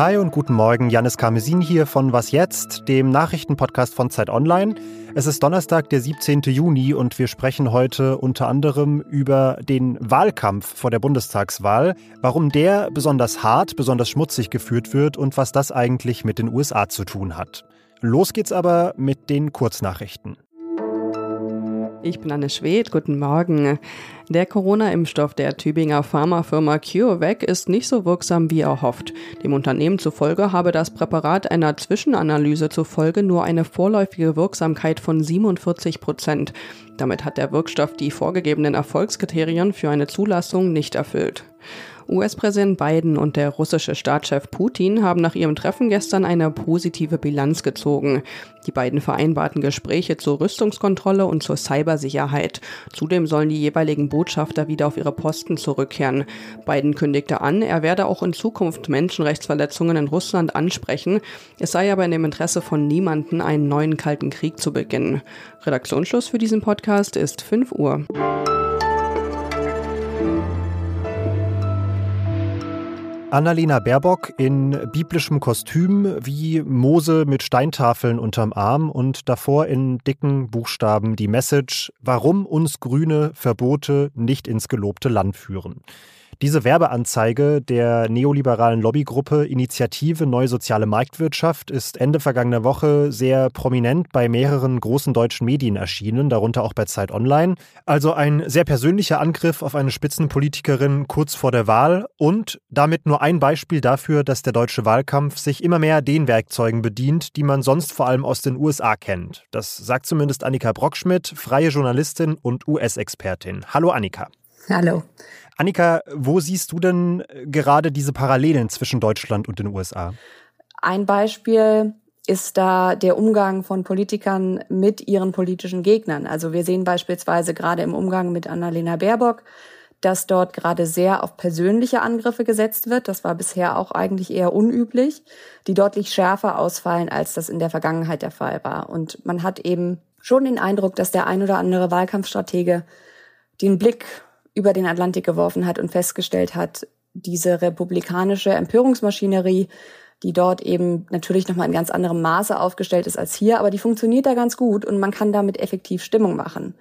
Hi und guten Morgen, Janis Karmesin hier von Was Jetzt, dem Nachrichtenpodcast von Zeit Online. Es ist Donnerstag, der 17. Juni und wir sprechen heute unter anderem über den Wahlkampf vor der Bundestagswahl, warum der besonders hart, besonders schmutzig geführt wird und was das eigentlich mit den USA zu tun hat. Los geht's aber mit den Kurznachrichten. Ich bin Anne Schwedt, guten Morgen. Der Corona-Impfstoff der Tübinger Pharmafirma CureVac ist nicht so wirksam wie erhofft. Dem Unternehmen zufolge habe das Präparat einer Zwischenanalyse zufolge nur eine vorläufige Wirksamkeit von 47 Prozent. Damit hat der Wirkstoff die vorgegebenen Erfolgskriterien für eine Zulassung nicht erfüllt. US-Präsident Biden und der russische Staatschef Putin haben nach ihrem Treffen gestern eine positive Bilanz gezogen. Die beiden vereinbarten Gespräche zur Rüstungskontrolle und zur Cybersicherheit. Zudem sollen die jeweiligen Botschafter wieder auf ihre Posten zurückkehren. Biden kündigte an, er werde auch in Zukunft Menschenrechtsverletzungen in Russland ansprechen. Es sei aber in dem Interesse von niemanden, einen neuen Kalten Krieg zu beginnen. Redaktionsschluss für diesen Podcast ist 5 Uhr. Annalena Baerbock in biblischem Kostüm wie Mose mit Steintafeln unterm Arm und davor in dicken Buchstaben die Message, warum uns grüne Verbote nicht ins gelobte Land führen. Diese Werbeanzeige der neoliberalen Lobbygruppe Initiative Neue Soziale Marktwirtschaft ist Ende vergangener Woche sehr prominent bei mehreren großen deutschen Medien erschienen, darunter auch bei Zeit Online. Also ein sehr persönlicher Angriff auf eine Spitzenpolitikerin kurz vor der Wahl und damit nur ein Beispiel dafür, dass der deutsche Wahlkampf sich immer mehr den Werkzeugen bedient, die man sonst vor allem aus den USA kennt. Das sagt zumindest Annika Brockschmidt, freie Journalistin und US-Expertin. Hallo Annika. Hallo. Annika, wo siehst du denn äh, gerade diese Parallelen zwischen Deutschland und den USA? Ein Beispiel ist da der Umgang von Politikern mit ihren politischen Gegnern. Also wir sehen beispielsweise gerade im Umgang mit Annalena Baerbock, dass dort gerade sehr auf persönliche Angriffe gesetzt wird. Das war bisher auch eigentlich eher unüblich, die deutlich schärfer ausfallen, als das in der Vergangenheit der Fall war. Und man hat eben schon den Eindruck, dass der ein oder andere Wahlkampfstratege den Blick über den Atlantik geworfen hat und festgestellt hat, diese republikanische Empörungsmaschinerie, die dort eben natürlich nochmal in ganz anderem Maße aufgestellt ist als hier, aber die funktioniert da ganz gut und man kann damit effektiv Stimmung machen.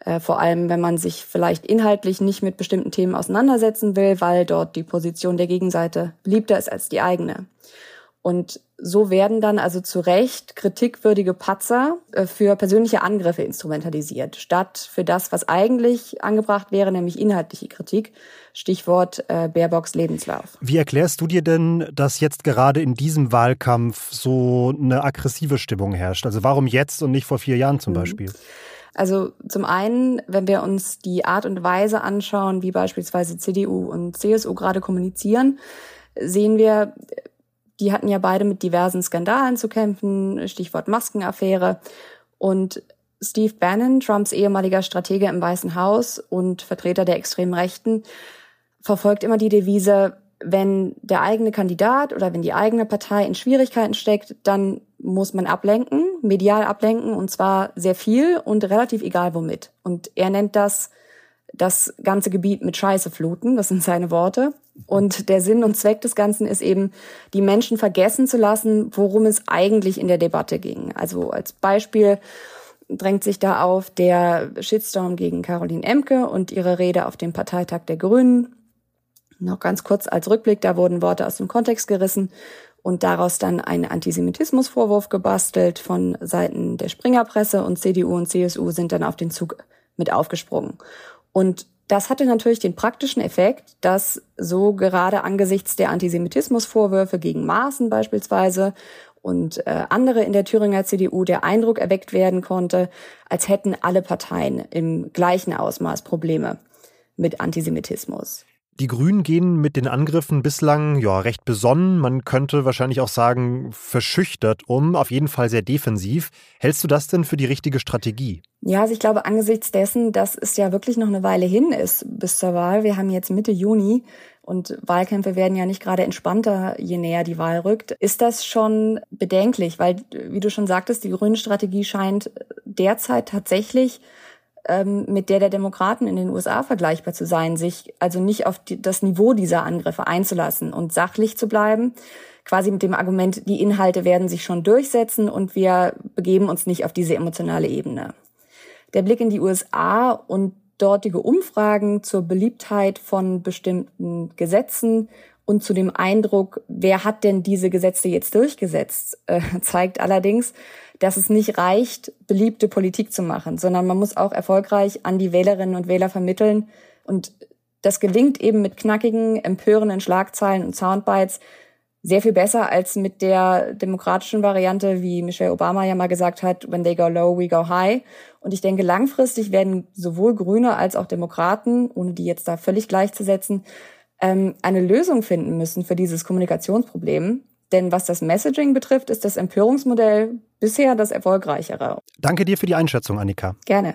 Äh, vor allem, wenn man sich vielleicht inhaltlich nicht mit bestimmten Themen auseinandersetzen will, weil dort die Position der Gegenseite beliebter ist als die eigene. Und so werden dann also zu Recht kritikwürdige Patzer äh, für persönliche Angriffe instrumentalisiert, statt für das, was eigentlich angebracht wäre, nämlich inhaltliche Kritik. Stichwort äh, Baerbocks Lebenslauf. Wie erklärst du dir denn, dass jetzt gerade in diesem Wahlkampf so eine aggressive Stimmung herrscht? Also warum jetzt und nicht vor vier Jahren zum mhm. Beispiel? Also zum einen, wenn wir uns die Art und Weise anschauen, wie beispielsweise CDU und CSU gerade kommunizieren, sehen wir, die hatten ja beide mit diversen Skandalen zu kämpfen, Stichwort Maskenaffäre. Und Steve Bannon, Trumps ehemaliger Stratege im Weißen Haus und Vertreter der extremen Rechten, verfolgt immer die Devise, wenn der eigene Kandidat oder wenn die eigene Partei in Schwierigkeiten steckt, dann muss man ablenken, medial ablenken und zwar sehr viel und relativ egal womit. Und er nennt das das ganze Gebiet mit Scheiße fluten, das sind seine Worte. Und der Sinn und Zweck des Ganzen ist eben, die Menschen vergessen zu lassen, worum es eigentlich in der Debatte ging. Also als Beispiel drängt sich da auf der Shitstorm gegen Caroline Emke und ihre Rede auf dem Parteitag der Grünen. Noch ganz kurz als Rückblick, da wurden Worte aus dem Kontext gerissen und daraus dann ein Antisemitismusvorwurf gebastelt von Seiten der Springerpresse und CDU und CSU sind dann auf den Zug mit aufgesprungen. Und das hatte natürlich den praktischen Effekt, dass so gerade angesichts der Antisemitismusvorwürfe gegen Maaßen beispielsweise und äh, andere in der Thüringer CDU der Eindruck erweckt werden konnte, als hätten alle Parteien im gleichen Ausmaß Probleme mit Antisemitismus. Die Grünen gehen mit den Angriffen bislang ja recht besonnen, man könnte wahrscheinlich auch sagen verschüchtert um, auf jeden Fall sehr defensiv. Hältst du das denn für die richtige Strategie? Ja, also ich glaube angesichts dessen, dass es ja wirklich noch eine Weile hin ist bis zur Wahl, wir haben jetzt Mitte Juni und Wahlkämpfe werden ja nicht gerade entspannter, je näher die Wahl rückt, ist das schon bedenklich, weil, wie du schon sagtest, die grüne Strategie scheint derzeit tatsächlich mit der der Demokraten in den USA vergleichbar zu sein, sich also nicht auf die, das Niveau dieser Angriffe einzulassen und sachlich zu bleiben, quasi mit dem Argument, die Inhalte werden sich schon durchsetzen und wir begeben uns nicht auf diese emotionale Ebene. Der Blick in die USA und dortige Umfragen zur Beliebtheit von bestimmten Gesetzen und zu dem Eindruck, wer hat denn diese Gesetze jetzt durchgesetzt, äh, zeigt allerdings, dass es nicht reicht, beliebte Politik zu machen, sondern man muss auch erfolgreich an die Wählerinnen und Wähler vermitteln. Und das gelingt eben mit knackigen, empörenden Schlagzeilen und Soundbites sehr viel besser als mit der demokratischen Variante, wie Michelle Obama ja mal gesagt hat, when they go low, we go high. Und ich denke, langfristig werden sowohl Grüne als auch Demokraten, ohne die jetzt da völlig gleichzusetzen, ähm, eine Lösung finden müssen für dieses Kommunikationsproblem. Denn was das Messaging betrifft, ist das Empörungsmodell bisher das erfolgreichere. Danke dir für die Einschätzung, Annika. Gerne.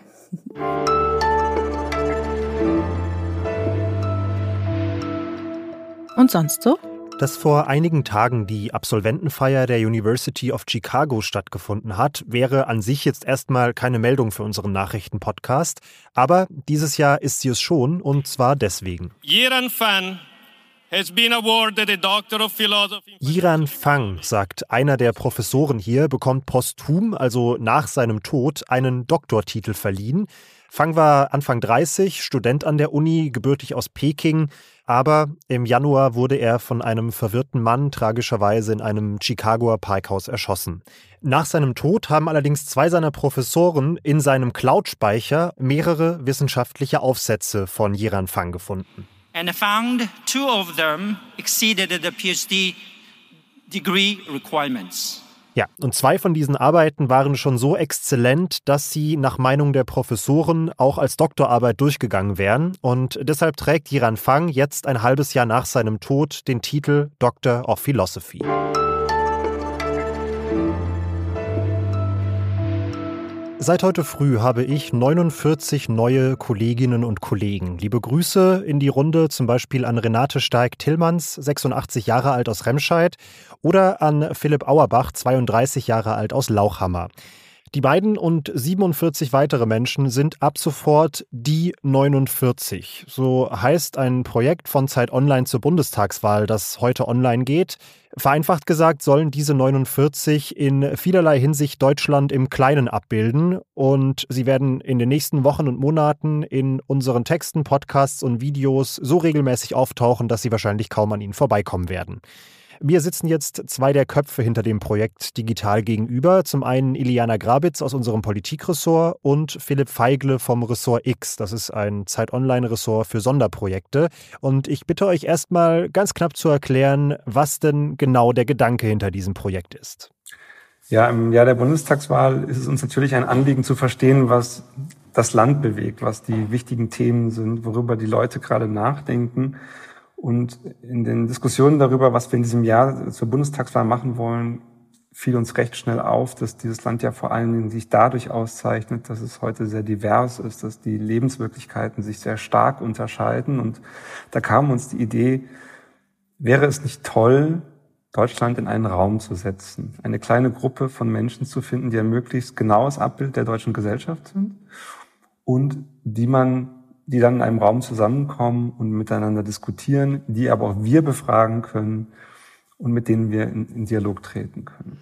Und sonst so? Dass vor einigen Tagen die Absolventenfeier der University of Chicago stattgefunden hat, wäre an sich jetzt erstmal keine Meldung für unseren Nachrichtenpodcast. Aber dieses Jahr ist sie es schon und zwar deswegen. Yiran Fan. Yiran Fang, sagt einer der Professoren hier, bekommt posthum, also nach seinem Tod, einen Doktortitel verliehen. Fang war Anfang 30, Student an der Uni, gebürtig aus Peking, aber im Januar wurde er von einem verwirrten Mann tragischerweise in einem Chicagoer Parkhaus erschossen. Nach seinem Tod haben allerdings zwei seiner Professoren in seinem Cloud-Speicher mehrere wissenschaftliche Aufsätze von Yiran Fang gefunden. And found two of them exceeded the PhD degree requirements. Ja, und zwei von diesen Arbeiten waren schon so exzellent, dass sie nach Meinung der Professoren auch als Doktorarbeit durchgegangen wären. Und deshalb trägt Yiran Fang jetzt ein halbes Jahr nach seinem Tod den Titel Doctor of Philosophy. Seit heute früh habe ich 49 neue Kolleginnen und Kollegen. Liebe Grüße in die Runde zum Beispiel an Renate Steig-Tillmanns, 86 Jahre alt aus Remscheid, oder an Philipp Auerbach, 32 Jahre alt aus Lauchhammer. Die beiden und 47 weitere Menschen sind ab sofort die 49. So heißt ein Projekt von Zeit Online zur Bundestagswahl, das heute online geht. Vereinfacht gesagt sollen diese 49 in vielerlei Hinsicht Deutschland im Kleinen abbilden und sie werden in den nächsten Wochen und Monaten in unseren Texten, Podcasts und Videos so regelmäßig auftauchen, dass sie wahrscheinlich kaum an ihnen vorbeikommen werden. Mir sitzen jetzt zwei der Köpfe hinter dem Projekt digital gegenüber. Zum einen Iliana Grabitz aus unserem Politikressort und Philipp Feigle vom Ressort X. Das ist ein Zeit-Online-Ressort für Sonderprojekte. Und ich bitte euch erstmal ganz knapp zu erklären, was denn genau der Gedanke hinter diesem Projekt ist. Ja, im Jahr der Bundestagswahl ist es uns natürlich ein Anliegen zu verstehen, was das Land bewegt, was die wichtigen Themen sind, worüber die Leute gerade nachdenken. Und in den Diskussionen darüber, was wir in diesem Jahr zur Bundestagswahl machen wollen, fiel uns recht schnell auf, dass dieses Land ja vor allen Dingen sich dadurch auszeichnet, dass es heute sehr divers ist, dass die Lebenswirklichkeiten sich sehr stark unterscheiden. Und da kam uns die Idee, wäre es nicht toll, Deutschland in einen Raum zu setzen, eine kleine Gruppe von Menschen zu finden, die ein möglichst genaues Abbild der deutschen Gesellschaft sind und die man die dann in einem Raum zusammenkommen und miteinander diskutieren, die aber auch wir befragen können und mit denen wir in, in Dialog treten können.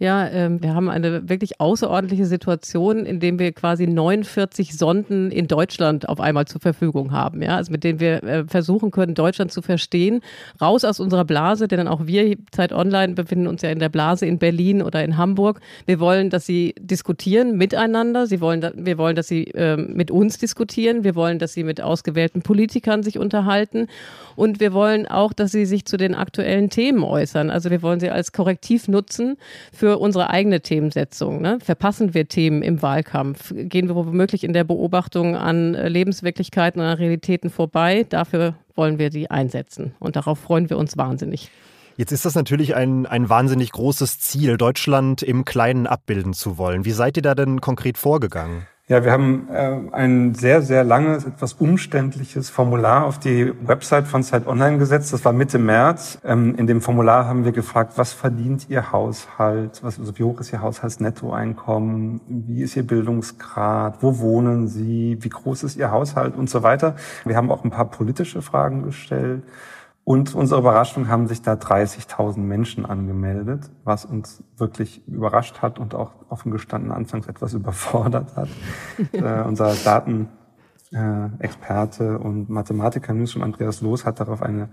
Ja, ähm, wir haben eine wirklich außerordentliche Situation, in dem wir quasi 49 Sonden in Deutschland auf einmal zur Verfügung haben. Ja, also mit denen wir äh, versuchen können, Deutschland zu verstehen. Raus aus unserer Blase, denn auch wir, Zeit Online, befinden uns ja in der Blase in Berlin oder in Hamburg. Wir wollen, dass sie diskutieren miteinander. Sie wollen, wir wollen, dass sie äh, mit uns diskutieren. Wir wollen, dass sie mit ausgewählten Politikern sich unterhalten. Und wir wollen auch, dass sie sich zu den aktuellen Themen äußern. Also wir wollen sie als Korrektiv nutzen für für unsere eigene Themensetzung. Ne? Verpassen wir Themen im Wahlkampf? Gehen wir womöglich in der Beobachtung an äh, Lebenswirklichkeiten und an Realitäten vorbei? Dafür wollen wir sie einsetzen. Und darauf freuen wir uns wahnsinnig. Jetzt ist das natürlich ein, ein wahnsinnig großes Ziel, Deutschland im Kleinen abbilden zu wollen. Wie seid ihr da denn konkret vorgegangen? Ja, wir haben äh, ein sehr, sehr langes, etwas umständliches Formular auf die Website von Zeit Online gesetzt. Das war Mitte März. Ähm, in dem Formular haben wir gefragt, was verdient Ihr Haushalt? Was, also wie hoch ist Ihr Haushaltsnettoeinkommen? Wie ist Ihr Bildungsgrad? Wo wohnen Sie? Wie groß ist Ihr Haushalt? Und so weiter. Wir haben auch ein paar politische Fragen gestellt. Und unsere Überraschung haben sich da 30.000 Menschen angemeldet, was uns wirklich überrascht hat und auch offen gestanden anfangs etwas überfordert hat. äh, unser Datenexperte und Mathematiker News und Andreas Loos hat darauf eine,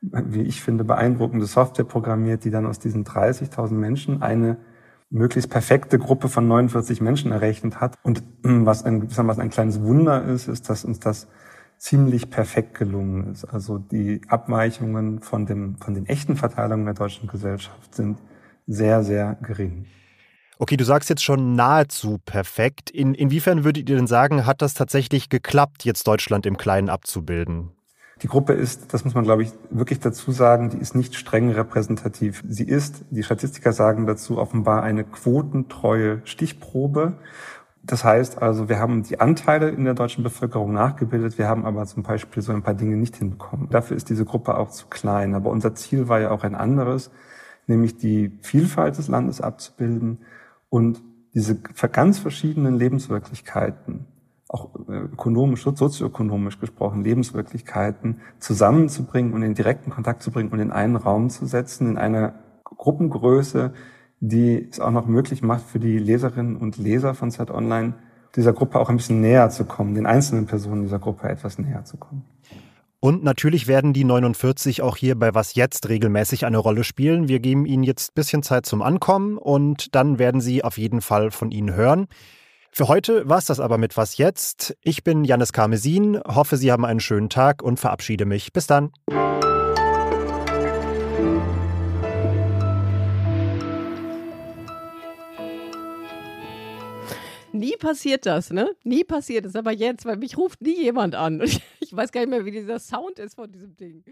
wie ich finde, beeindruckende Software programmiert, die dann aus diesen 30.000 Menschen eine möglichst perfekte Gruppe von 49 Menschen errechnet hat. Und was ein, was ein kleines Wunder ist, ist, dass uns das ziemlich perfekt gelungen ist. Also die Abweichungen von, dem, von den echten Verteilungen der deutschen Gesellschaft sind sehr, sehr gering. Okay, du sagst jetzt schon nahezu perfekt. In, inwiefern würdet ihr denn sagen, hat das tatsächlich geklappt, jetzt Deutschland im Kleinen abzubilden? Die Gruppe ist, das muss man glaube ich wirklich dazu sagen, die ist nicht streng repräsentativ. Sie ist, die Statistiker sagen dazu, offenbar eine quotentreue Stichprobe das heißt also, wir haben die Anteile in der deutschen Bevölkerung nachgebildet, wir haben aber zum Beispiel so ein paar Dinge nicht hinbekommen. Dafür ist diese Gruppe auch zu klein. Aber unser Ziel war ja auch ein anderes, nämlich die Vielfalt des Landes abzubilden und diese ganz verschiedenen Lebenswirklichkeiten, auch äh, ökonomisch, sozioökonomisch gesprochen, Lebenswirklichkeiten zusammenzubringen und in direkten Kontakt zu bringen und in einen Raum zu setzen, in einer Gruppengröße, die es auch noch möglich macht für die Leserinnen und Leser von Zeit Online, dieser Gruppe auch ein bisschen näher zu kommen, den einzelnen Personen dieser Gruppe etwas näher zu kommen. Und natürlich werden die 49 auch hier bei Was Jetzt regelmäßig eine Rolle spielen. Wir geben Ihnen jetzt ein bisschen Zeit zum Ankommen und dann werden Sie auf jeden Fall von Ihnen hören. Für heute war es das aber mit Was Jetzt. Ich bin Janis Karmesin, hoffe, Sie haben einen schönen Tag und verabschiede mich. Bis dann. Nie passiert das, ne? Nie passiert es. Aber jetzt, weil mich ruft nie jemand an. Ich weiß gar nicht mehr, wie dieser Sound ist von diesem Ding.